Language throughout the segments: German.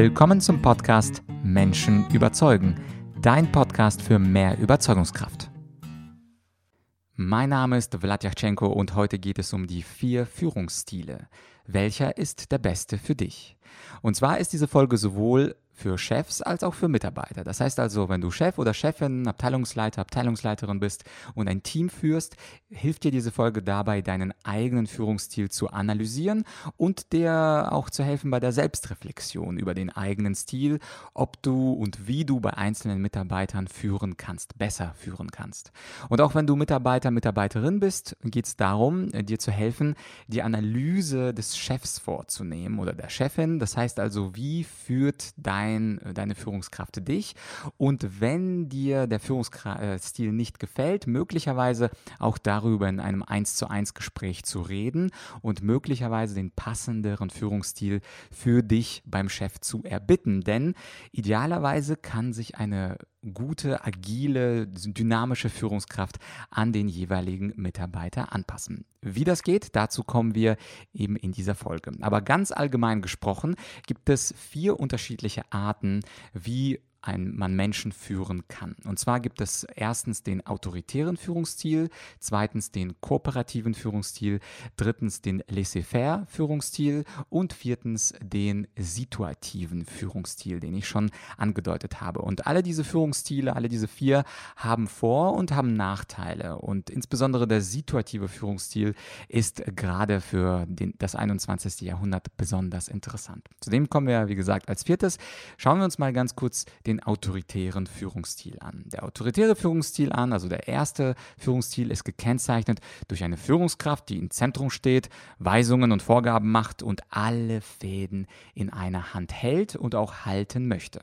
Willkommen zum Podcast Menschen überzeugen, dein Podcast für mehr Überzeugungskraft. Mein Name ist Vladyachenko und heute geht es um die vier Führungsstile. Welcher ist der beste für dich? Und zwar ist diese Folge sowohl für Chefs als auch für Mitarbeiter. Das heißt also, wenn du Chef oder Chefin, Abteilungsleiter, Abteilungsleiterin bist und ein Team führst, hilft dir diese Folge dabei, deinen eigenen Führungsstil zu analysieren und dir auch zu helfen bei der Selbstreflexion über den eigenen Stil, ob du und wie du bei einzelnen Mitarbeitern führen kannst, besser führen kannst. Und auch wenn du Mitarbeiter, Mitarbeiterin bist, geht es darum, dir zu helfen, die Analyse des Chefs vorzunehmen oder der Chefin. Das heißt also, wie führt dein dein, äh, deine Führungskraft dich. Und wenn dir der Führungsstil nicht gefällt, möglicherweise auch darüber in einem 1 zu 1 Gespräch zu reden und möglicherweise den passenderen Führungsstil für dich beim Chef zu erbitten. Denn idealerweise kann sich eine gute, agile, dynamische Führungskraft an den jeweiligen Mitarbeiter anpassen. Wie das geht, dazu kommen wir eben in dieser Folge. Aber ganz allgemein gesprochen gibt es vier unterschiedliche Arten, wie ein, man Menschen führen kann. Und zwar gibt es erstens den autoritären Führungsstil, zweitens den kooperativen Führungsstil, drittens den laissez-faire Führungsstil und viertens den situativen Führungsstil, den ich schon angedeutet habe. Und alle diese Führungsstile, alle diese vier haben Vor- und haben Nachteile. Und insbesondere der situative Führungsstil ist gerade für den, das 21. Jahrhundert besonders interessant. Zudem kommen wir, wie gesagt, als viertes. Schauen wir uns mal ganz kurz den autoritären Führungsstil an. Der autoritäre Führungsstil an, also der erste Führungsstil, ist gekennzeichnet durch eine Führungskraft, die im Zentrum steht, Weisungen und Vorgaben macht und alle Fäden in einer Hand hält und auch halten möchte.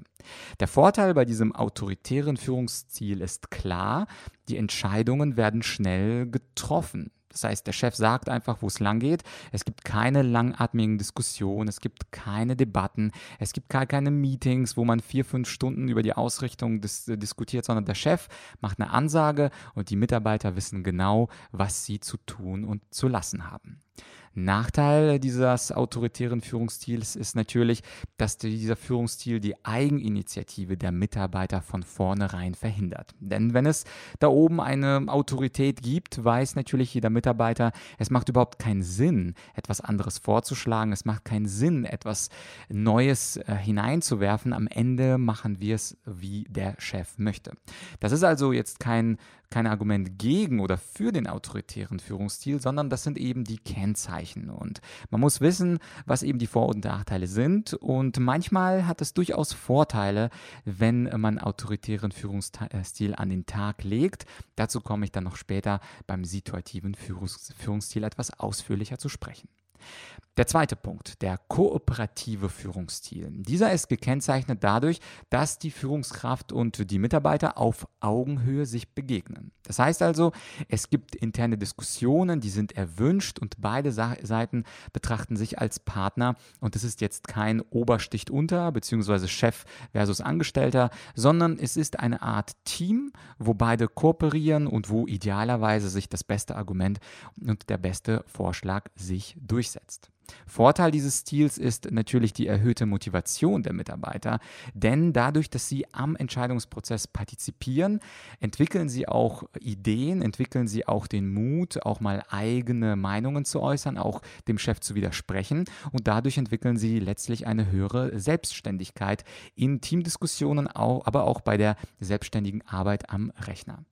Der Vorteil bei diesem autoritären Führungsstil ist klar, die Entscheidungen werden schnell getroffen. Das heißt, der Chef sagt einfach, wo es lang geht. Es gibt keine langatmigen Diskussionen, es gibt keine Debatten, es gibt gar keine Meetings, wo man vier, fünf Stunden über die Ausrichtung dis äh, diskutiert, sondern der Chef macht eine Ansage und die Mitarbeiter wissen genau, was sie zu tun und zu lassen haben. Nachteil dieses autoritären Führungsstils ist natürlich, dass dieser Führungsstil die Eigeninitiative der Mitarbeiter von vornherein verhindert. Denn wenn es da oben eine Autorität gibt, weiß natürlich jeder Mitarbeiter, es macht überhaupt keinen Sinn, etwas anderes vorzuschlagen. Es macht keinen Sinn, etwas Neues äh, hineinzuwerfen. Am Ende machen wir es, wie der Chef möchte. Das ist also jetzt kein kein Argument gegen oder für den autoritären Führungsstil, sondern das sind eben die Kennzeichen. Und man muss wissen, was eben die Vor- und Nachteile sind. Und manchmal hat es durchaus Vorteile, wenn man autoritären Führungsstil an den Tag legt. Dazu komme ich dann noch später beim situativen Führungsstil etwas ausführlicher zu sprechen. Der zweite Punkt, der kooperative Führungsstil. Dieser ist gekennzeichnet dadurch, dass die Führungskraft und die Mitarbeiter auf Augenhöhe sich begegnen. Das heißt also, es gibt interne Diskussionen, die sind erwünscht und beide Seiten betrachten sich als Partner und es ist jetzt kein Obersticht unter bzw. Chef versus Angestellter, sondern es ist eine Art Team, wo beide kooperieren und wo idealerweise sich das beste Argument und der beste Vorschlag sich durchsetzt. Vorteil dieses Stils ist natürlich die erhöhte Motivation der Mitarbeiter, denn dadurch, dass sie am Entscheidungsprozess partizipieren, entwickeln sie auch Ideen, entwickeln sie auch den Mut, auch mal eigene Meinungen zu äußern, auch dem Chef zu widersprechen und dadurch entwickeln sie letztlich eine höhere Selbstständigkeit in Teamdiskussionen, aber auch bei der selbstständigen Arbeit am Rechner.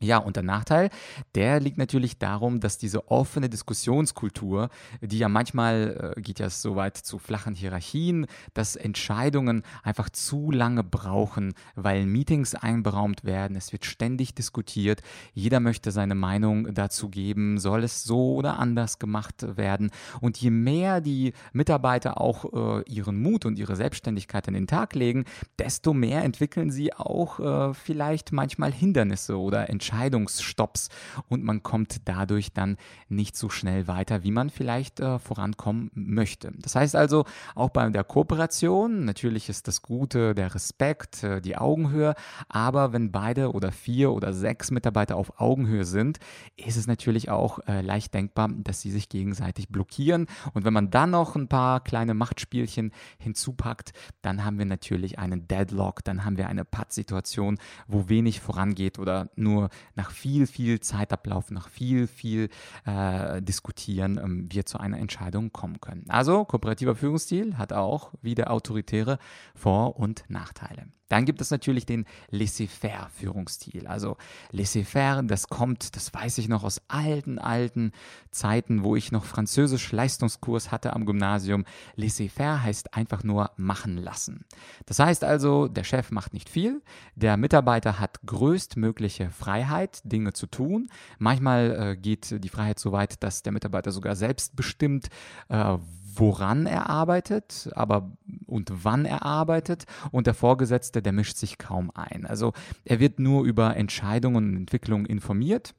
Ja, und der Nachteil, der liegt natürlich darum, dass diese offene Diskussionskultur, die ja manchmal äh, geht ja so weit zu flachen Hierarchien, dass Entscheidungen einfach zu lange brauchen, weil Meetings einberaumt werden, es wird ständig diskutiert, jeder möchte seine Meinung dazu geben, soll es so oder anders gemacht werden. Und je mehr die Mitarbeiter auch äh, ihren Mut und ihre Selbstständigkeit an den Tag legen, desto mehr entwickeln sie auch äh, vielleicht manchmal Hindernisse oder Entscheidungen Entscheidungsstopps und man kommt dadurch dann nicht so schnell weiter, wie man vielleicht äh, vorankommen möchte. Das heißt also, auch bei der Kooperation, natürlich ist das Gute der Respekt, äh, die Augenhöhe, aber wenn beide oder vier oder sechs Mitarbeiter auf Augenhöhe sind, ist es natürlich auch äh, leicht denkbar, dass sie sich gegenseitig blockieren. Und wenn man dann noch ein paar kleine Machtspielchen hinzupackt, dann haben wir natürlich einen Deadlock, dann haben wir eine Pattsituation, wo wenig vorangeht oder nur nach viel, viel Zeitablauf, nach viel, viel äh, Diskutieren ähm, wir zu einer Entscheidung kommen können. Also kooperativer Führungsstil hat auch wie der autoritäre Vor- und Nachteile. Dann gibt es natürlich den Laissez-faire-Führungsstil. Also Laissez-faire, das kommt, das weiß ich noch aus alten, alten Zeiten, wo ich noch Französisch Leistungskurs hatte am Gymnasium. Laissez-faire heißt einfach nur machen lassen. Das heißt also, der Chef macht nicht viel, der Mitarbeiter hat größtmögliche Freiheit, Dinge zu tun. Manchmal äh, geht die Freiheit so weit, dass der Mitarbeiter sogar selbst bestimmt, äh, woran er arbeitet, aber und wann er arbeitet und der Vorgesetzte, der mischt sich kaum ein. Also er wird nur über Entscheidungen und Entwicklungen informiert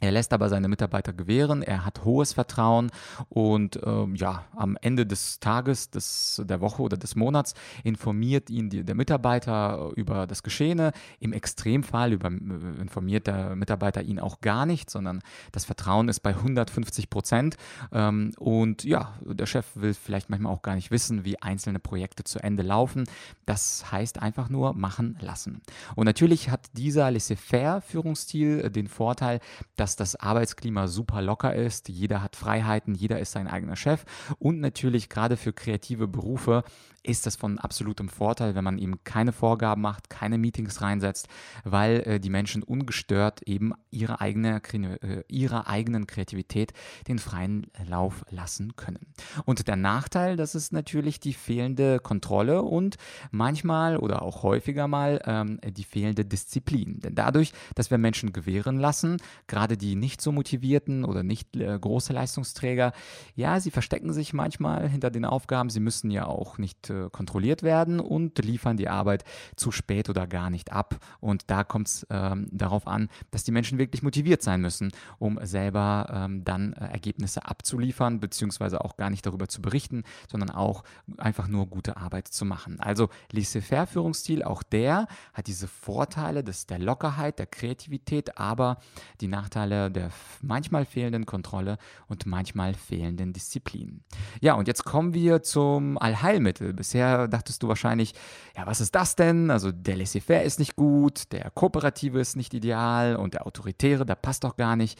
er lässt aber seine Mitarbeiter gewähren, er hat hohes Vertrauen und ähm, ja, am Ende des Tages, des, der Woche oder des Monats informiert ihn die, der Mitarbeiter über das Geschehene. Im Extremfall über, äh, informiert der Mitarbeiter ihn auch gar nicht, sondern das Vertrauen ist bei 150 Prozent. Ähm, und ja, der Chef will vielleicht manchmal auch gar nicht wissen, wie einzelne Projekte zu Ende laufen. Das heißt einfach nur machen lassen. Und natürlich hat dieser Laissez-faire-Führungsstil äh, den Vorteil, dass dass das Arbeitsklima super locker ist, jeder hat Freiheiten, jeder ist sein eigener Chef. Und natürlich gerade für kreative Berufe ist das von absolutem Vorteil, wenn man eben keine Vorgaben macht, keine Meetings reinsetzt, weil äh, die Menschen ungestört eben ihre eigene, äh, ihrer eigenen Kreativität den freien Lauf lassen können. Und der Nachteil, das ist natürlich die fehlende Kontrolle und manchmal oder auch häufiger mal ähm, die fehlende Disziplin. Denn dadurch, dass wir Menschen gewähren lassen, gerade die nicht so motivierten oder nicht äh, große Leistungsträger, ja, sie verstecken sich manchmal hinter den Aufgaben. Sie müssen ja auch nicht äh, kontrolliert werden und liefern die Arbeit zu spät oder gar nicht ab. Und da kommt es ähm, darauf an, dass die Menschen wirklich motiviert sein müssen, um selber ähm, dann äh, Ergebnisse abzuliefern, beziehungsweise auch gar nicht darüber zu berichten, sondern auch einfach nur gute Arbeit zu machen. Also Laissez-faire-Führungsstil, auch der hat diese Vorteile des, der Lockerheit, der Kreativität, aber die Nachteile der manchmal fehlenden Kontrolle und manchmal fehlenden Disziplin. Ja, und jetzt kommen wir zum Allheilmittel. Bisher dachtest du wahrscheinlich, ja, was ist das denn? Also der Laissez-faire ist nicht gut, der Kooperative ist nicht ideal und der Autoritäre, der passt doch gar nicht.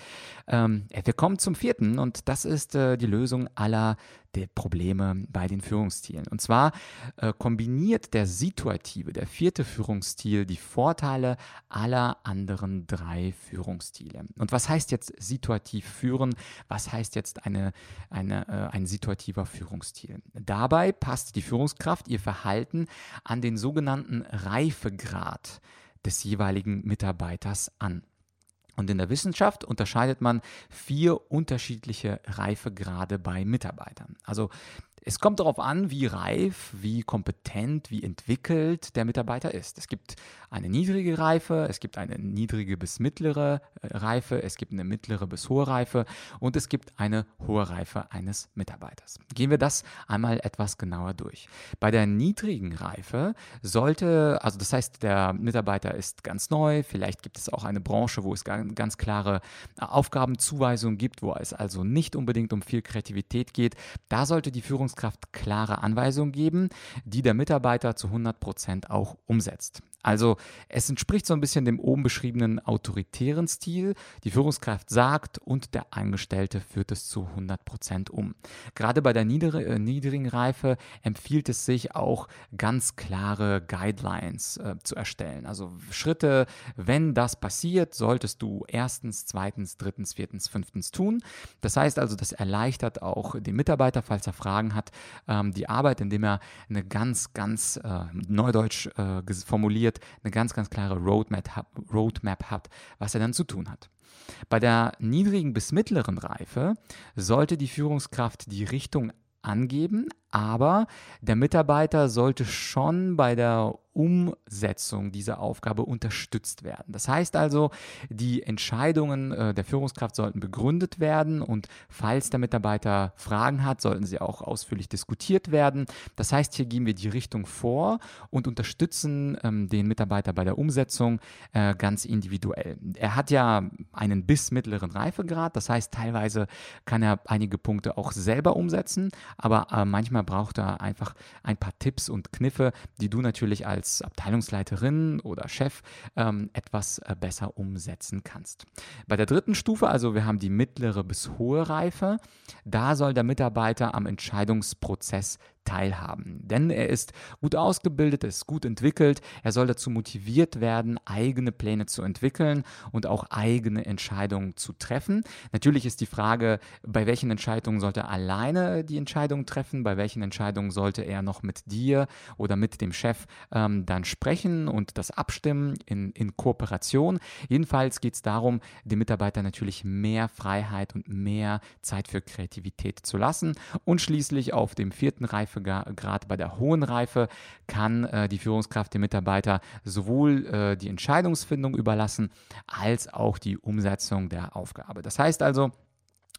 Ähm, wir kommen zum vierten und das ist äh, die Lösung aller der Probleme bei den Führungsstilen. Und zwar äh, kombiniert der situative, der vierte Führungsstil, die Vorteile aller anderen drei Führungsstile. Und was heißt jetzt situativ führen? Was heißt jetzt eine, eine, äh, ein situativer Führungsstil? Dabei passt die Führungskraft ihr Verhalten an den sogenannten Reifegrad des jeweiligen Mitarbeiters an. Und in der Wissenschaft unterscheidet man vier unterschiedliche Reifegrade bei Mitarbeitern. Also es kommt darauf an, wie reif, wie kompetent, wie entwickelt der Mitarbeiter ist. Es gibt eine niedrige Reife, es gibt eine niedrige bis mittlere äh, Reife, es gibt eine mittlere bis hohe Reife und es gibt eine hohe Reife eines Mitarbeiters. Gehen wir das einmal etwas genauer durch. Bei der niedrigen Reife sollte, also das heißt, der Mitarbeiter ist ganz neu, vielleicht gibt es auch eine Branche, wo es ganz klare Aufgabenzuweisungen gibt, wo es also nicht unbedingt um viel Kreativität geht. Da sollte die Führungskraft Führungskraft klare Anweisungen geben, die der Mitarbeiter zu 100 Prozent auch umsetzt. Also es entspricht so ein bisschen dem oben beschriebenen autoritären Stil. Die Führungskraft sagt und der Angestellte führt es zu 100 Prozent um. Gerade bei der niedrig äh, niedrigen Reife empfiehlt es sich auch ganz klare Guidelines äh, zu erstellen. Also Schritte, wenn das passiert, solltest du erstens, zweitens, drittens, viertens, fünftens tun. Das heißt also, das erleichtert auch den Mitarbeiter, falls er Fragen hat, ähm, die Arbeit, indem er eine ganz, ganz äh, neudeutsch äh, formuliert eine ganz, ganz klare Roadmap, Roadmap hat, was er dann zu tun hat. Bei der niedrigen bis mittleren Reife sollte die Führungskraft die Richtung angeben, aber der Mitarbeiter sollte schon bei der Umsetzung dieser Aufgabe unterstützt werden. Das heißt also, die Entscheidungen äh, der Führungskraft sollten begründet werden und falls der Mitarbeiter Fragen hat, sollten sie auch ausführlich diskutiert werden. Das heißt, hier geben wir die Richtung vor und unterstützen ähm, den Mitarbeiter bei der Umsetzung äh, ganz individuell. Er hat ja einen bis mittleren Reifegrad, das heißt, teilweise kann er einige Punkte auch selber umsetzen, aber äh, manchmal braucht er einfach ein paar Tipps und Kniffe, die du natürlich als als Abteilungsleiterin oder Chef ähm, etwas äh, besser umsetzen kannst. Bei der dritten Stufe, also wir haben die mittlere bis hohe Reife, da soll der Mitarbeiter am Entscheidungsprozess teilhaben. Denn er ist gut ausgebildet, er ist gut entwickelt, er soll dazu motiviert werden, eigene Pläne zu entwickeln und auch eigene Entscheidungen zu treffen. Natürlich ist die Frage, bei welchen Entscheidungen sollte er alleine die Entscheidung treffen, bei welchen Entscheidungen sollte er noch mit dir oder mit dem Chef ähm, dann sprechen und das abstimmen in, in Kooperation. Jedenfalls geht es darum, dem Mitarbeiter natürlich mehr Freiheit und mehr Zeit für Kreativität zu lassen und schließlich auf dem vierten Reife Reifegrad, bei der hohen Reife kann äh, die Führungskraft dem Mitarbeiter sowohl äh, die Entscheidungsfindung überlassen als auch die Umsetzung der Aufgabe. Das heißt also,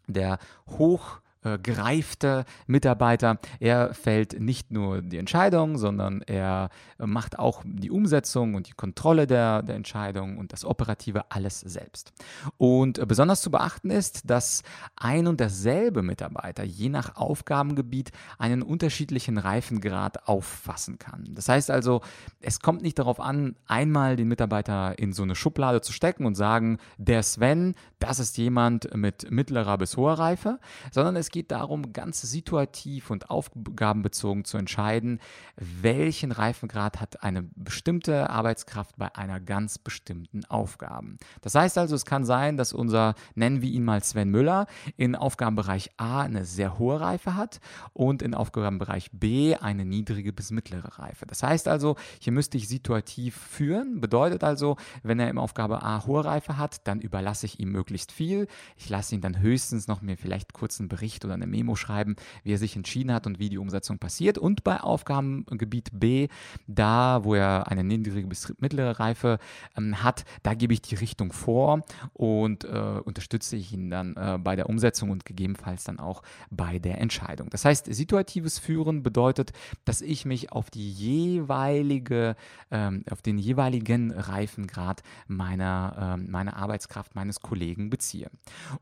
der hoch äh, gereifter Mitarbeiter. Er fällt nicht nur die Entscheidung, sondern er macht auch die Umsetzung und die Kontrolle der, der Entscheidung und das Operative alles selbst. Und besonders zu beachten ist, dass ein und derselbe Mitarbeiter je nach Aufgabengebiet einen unterschiedlichen Reifengrad auffassen kann. Das heißt also, es kommt nicht darauf an, einmal den Mitarbeiter in so eine Schublade zu stecken und sagen, der Sven, das ist jemand mit mittlerer bis hoher Reife, sondern es geht darum, ganz situativ und aufgabenbezogen zu entscheiden, welchen Reifengrad hat eine bestimmte Arbeitskraft bei einer ganz bestimmten Aufgabe. Das heißt also, es kann sein, dass unser, nennen wir ihn mal Sven Müller, in Aufgabenbereich A eine sehr hohe Reife hat und in Aufgabenbereich B eine niedrige bis mittlere Reife. Das heißt also, hier müsste ich situativ führen. Bedeutet also, wenn er im Aufgabe A hohe Reife hat, dann überlasse ich ihm möglichst viel. Ich lasse ihn dann höchstens noch mir vielleicht kurz einen Bericht oder eine Memo schreiben, wie er sich entschieden hat und wie die Umsetzung passiert. Und bei Aufgabengebiet B, da wo er eine niedrige bis mittlere Reife ähm, hat, da gebe ich die Richtung vor und äh, unterstütze ich ihn dann äh, bei der Umsetzung und gegebenenfalls dann auch bei der Entscheidung. Das heißt, situatives Führen bedeutet, dass ich mich auf die jeweilige, ähm, auf den jeweiligen Reifengrad meiner, äh, meiner Arbeitskraft, meines Kollegen beziehe.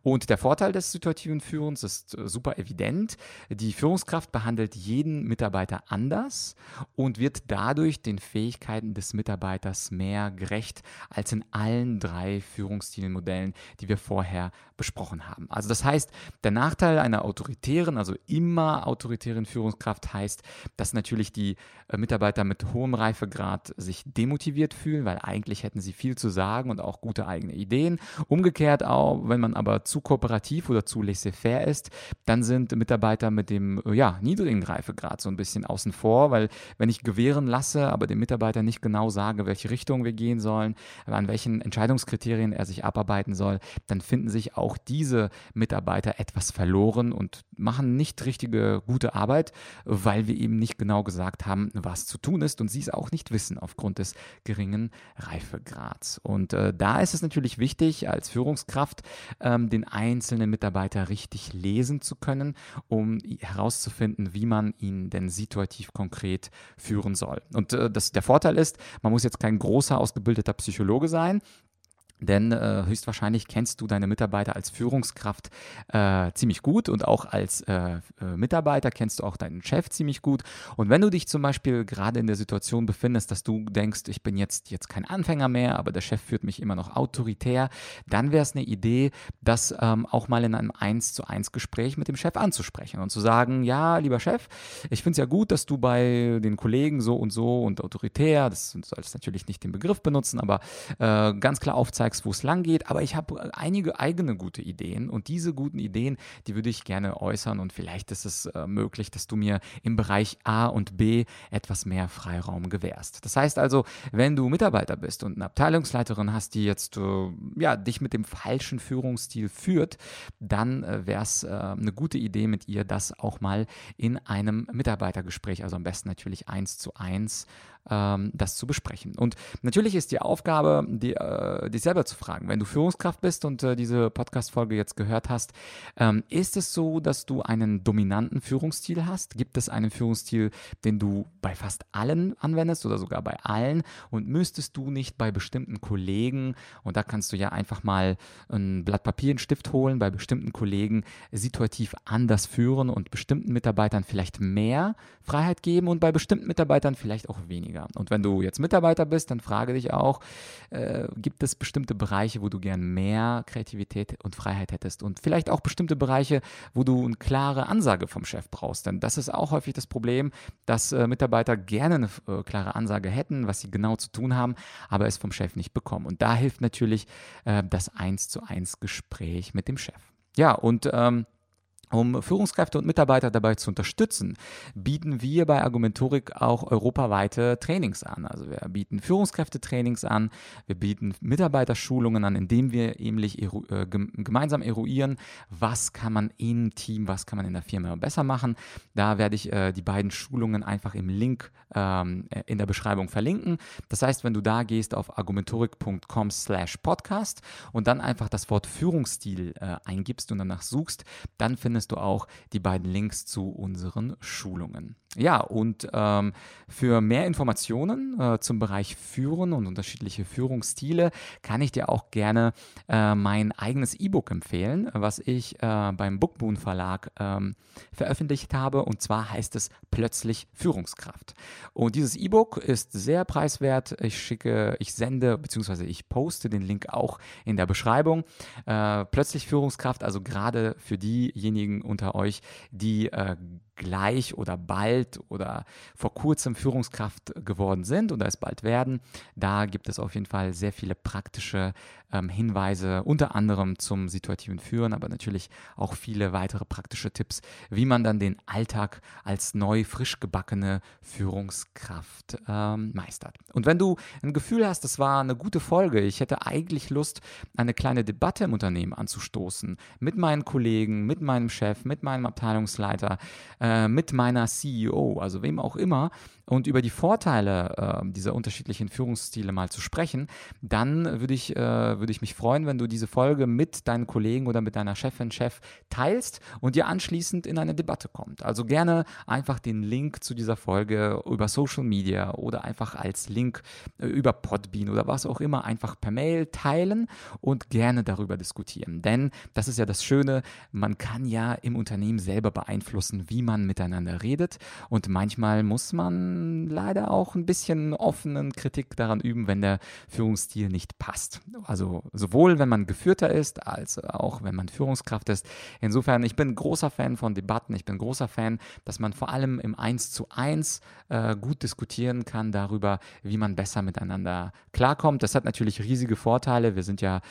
Und der Vorteil des situativen Führens ist äh, super evident. Die Führungskraft behandelt jeden Mitarbeiter anders und wird dadurch den Fähigkeiten des Mitarbeiters mehr gerecht als in allen drei Führungsstilmodellen, die wir vorher besprochen haben. Also das heißt, der Nachteil einer autoritären, also immer autoritären Führungskraft heißt, dass natürlich die äh, Mitarbeiter mit hohem Reifegrad sich demotiviert fühlen, weil eigentlich hätten sie viel zu sagen und auch gute eigene Ideen. Umgekehrt auch, wenn man aber zu kooperativ oder zu laissez-faire ist, dann sind Mitarbeiter mit dem äh, ja, niedrigen Reifegrad so ein bisschen außen vor, weil wenn ich gewähren lasse, aber dem Mitarbeiter nicht genau sage, welche Richtung wir gehen sollen, an welchen Entscheidungskriterien er sich abarbeiten soll, dann finden sich auch diese Mitarbeiter etwas verloren und machen nicht richtige gute Arbeit, weil wir eben nicht genau gesagt haben, was zu tun ist und sie es auch nicht wissen aufgrund des geringen Reifegrads. Und äh, da ist es natürlich wichtig, als Führungskraft ähm, den einzelnen Mitarbeiter richtig lesen zu können, um herauszufinden, wie man ihn denn situativ konkret führen soll. Und äh, das, der Vorteil ist, man muss jetzt kein großer ausgebildeter Psychologe sein. Denn äh, höchstwahrscheinlich kennst du deine Mitarbeiter als Führungskraft äh, ziemlich gut und auch als äh, äh, Mitarbeiter kennst du auch deinen Chef ziemlich gut. Und wenn du dich zum Beispiel gerade in der Situation befindest, dass du denkst, ich bin jetzt, jetzt kein Anfänger mehr, aber der Chef führt mich immer noch autoritär, dann wäre es eine Idee, das ähm, auch mal in einem 1 zu 1 Gespräch mit dem Chef anzusprechen und zu sagen, ja, lieber Chef, ich finde es ja gut, dass du bei den Kollegen so und so und autoritär, das sollst natürlich nicht den Begriff benutzen, aber äh, ganz klar aufzeigen, aufzeigst, wo es lang geht, aber ich habe einige eigene gute Ideen und diese guten Ideen, die würde ich gerne äußern und vielleicht ist es äh, möglich, dass du mir im Bereich A und B etwas mehr Freiraum gewährst. Das heißt also, wenn du Mitarbeiter bist und eine Abteilungsleiterin hast, die jetzt äh, ja, dich mit dem falschen Führungsstil führt, dann äh, wäre es äh, eine gute Idee mit ihr, das auch mal in einem Mitarbeitergespräch, also am besten natürlich eins zu eins, ähm, das zu besprechen. Und natürlich ist die Aufgabe, die, äh, dich selber zu fragen. Wenn du Führungskraft bist und äh, diese Podcast-Folge jetzt gehört hast, ähm, ist es so, dass du einen dominanten Führungsstil hast? Gibt es einen Führungsstil, den du bei fast allen anwendest oder sogar bei allen? Und müsstest du nicht bei bestimmten Kollegen, und da kannst du ja einfach mal ein Blatt Papier, einen Stift holen, bei bestimmten Kollegen situativ anders führen und bestimmten Mitarbeitern vielleicht mehr Freiheit geben und bei bestimmten Mitarbeitern vielleicht auch weniger? Weniger. Und wenn du jetzt Mitarbeiter bist, dann frage dich auch, äh, gibt es bestimmte Bereiche, wo du gern mehr Kreativität und Freiheit hättest und vielleicht auch bestimmte Bereiche, wo du eine klare Ansage vom Chef brauchst. Denn das ist auch häufig das Problem, dass äh, Mitarbeiter gerne eine äh, klare Ansage hätten, was sie genau zu tun haben, aber es vom Chef nicht bekommen. Und da hilft natürlich äh, das Eins zu eins Gespräch mit dem Chef. Ja, und ähm, um Führungskräfte und Mitarbeiter dabei zu unterstützen, bieten wir bei Argumentorik auch europaweite Trainings an. Also wir bieten Führungskräftetrainings an, wir bieten Mitarbeiterschulungen an, indem wir nämlich eru äh, gemeinsam eruieren, was kann man im Team, was kann man in der Firma besser machen. Da werde ich äh, die beiden Schulungen einfach im Link ähm, äh, in der Beschreibung verlinken. Das heißt, wenn du da gehst auf argumentorik.com slash podcast und dann einfach das Wort Führungsstil äh, eingibst und danach suchst, dann findest findest du auch die beiden Links zu unseren Schulungen. Ja, und ähm, für mehr Informationen äh, zum Bereich Führen und unterschiedliche Führungsstile kann ich dir auch gerne äh, mein eigenes E-Book empfehlen, was ich äh, beim Bookboon Verlag ähm, veröffentlicht habe. Und zwar heißt es Plötzlich Führungskraft. Und dieses E-Book ist sehr preiswert. Ich schicke, ich sende bzw. ich poste den Link auch in der Beschreibung. Äh, Plötzlich Führungskraft, also gerade für diejenigen unter euch, die äh, gleich oder bald oder vor kurzem Führungskraft geworden sind oder es bald werden. Da gibt es auf jeden Fall sehr viele praktische ähm, Hinweise, unter anderem zum situativen Führen, aber natürlich auch viele weitere praktische Tipps, wie man dann den Alltag als neu frisch gebackene Führungskraft ähm, meistert. Und wenn du ein Gefühl hast, das war eine gute Folge, ich hätte eigentlich Lust, eine kleine Debatte im Unternehmen anzustoßen, mit meinen Kollegen, mit meinem Chef, mit meinem Abteilungsleiter, äh, mit meiner CEO, also wem auch immer, und über die Vorteile äh, dieser unterschiedlichen Führungsstile mal zu sprechen, dann würde ich, äh, würde ich mich freuen, wenn du diese Folge mit deinen Kollegen oder mit deiner Chefin, Chef teilst und dir anschließend in eine Debatte kommt. Also gerne einfach den Link zu dieser Folge über Social Media oder einfach als Link äh, über Podbean oder was auch immer einfach per Mail teilen und gerne darüber diskutieren. Denn das ist ja das Schöne, man kann ja im Unternehmen selber beeinflussen, wie man miteinander redet und manchmal muss man leider auch ein bisschen offenen Kritik daran üben, wenn der Führungsstil nicht passt. Also sowohl wenn man Geführter ist, als auch wenn man Führungskraft ist. Insofern, ich bin großer Fan von Debatten, ich bin großer Fan, dass man vor allem im Eins zu eins äh, gut diskutieren kann darüber, wie man besser miteinander klarkommt. Das hat natürlich riesige Vorteile. Wir sind ja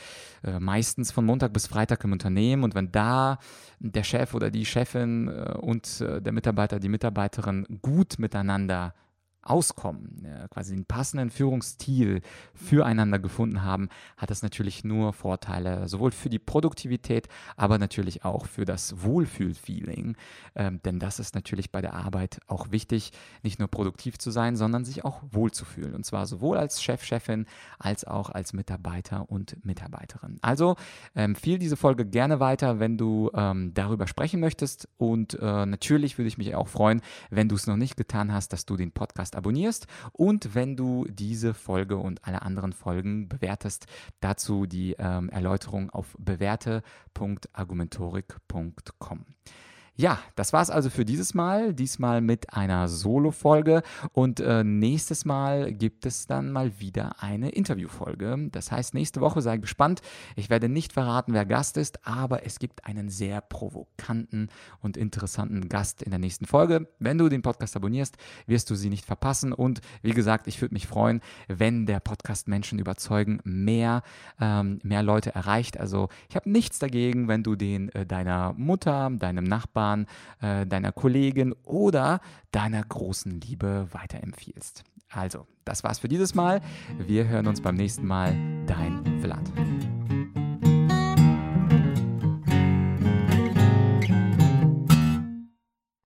äh, meistens von Montag bis Freitag im Unternehmen und wenn da der Chef oder die Chefin äh, und äh, der Mitarbeiter, die Mitarbeiterin gut miteinander auskommen, ja, quasi den passenden Führungsstil füreinander gefunden haben, hat das natürlich nur Vorteile, sowohl für die Produktivität, aber natürlich auch für das Wohlfühlfeeling. Ähm, denn das ist natürlich bei der Arbeit auch wichtig, nicht nur produktiv zu sein, sondern sich auch wohlzufühlen. Und zwar sowohl als Chef, Chefin, als auch als Mitarbeiter und Mitarbeiterin. Also empfehle ähm, diese Folge gerne weiter, wenn du ähm, darüber sprechen möchtest. Und äh, natürlich würde ich mich auch freuen, wenn du es noch nicht getan hast, dass du den Podcast abonnierst und wenn du diese Folge und alle anderen Folgen bewertest. Dazu die ähm, Erläuterung auf bewerte.argumentorik.com. Ja, das war's also für dieses Mal. Diesmal mit einer Solo-Folge. Und äh, nächstes Mal gibt es dann mal wieder eine Interview-Folge. Das heißt, nächste Woche sei gespannt. Ich werde nicht verraten, wer Gast ist, aber es gibt einen sehr provokanten und interessanten Gast in der nächsten Folge. Wenn du den Podcast abonnierst, wirst du sie nicht verpassen. Und wie gesagt, ich würde mich freuen, wenn der Podcast Menschen überzeugen, mehr, ähm, mehr Leute erreicht. Also ich habe nichts dagegen, wenn du den äh, deiner Mutter, deinem Nachbarn, Nachbarn, äh, deiner Kollegin oder deiner großen Liebe weiterempfiehlst. Also, das war's für dieses Mal. Wir hören uns beim nächsten Mal. Dein Vlad.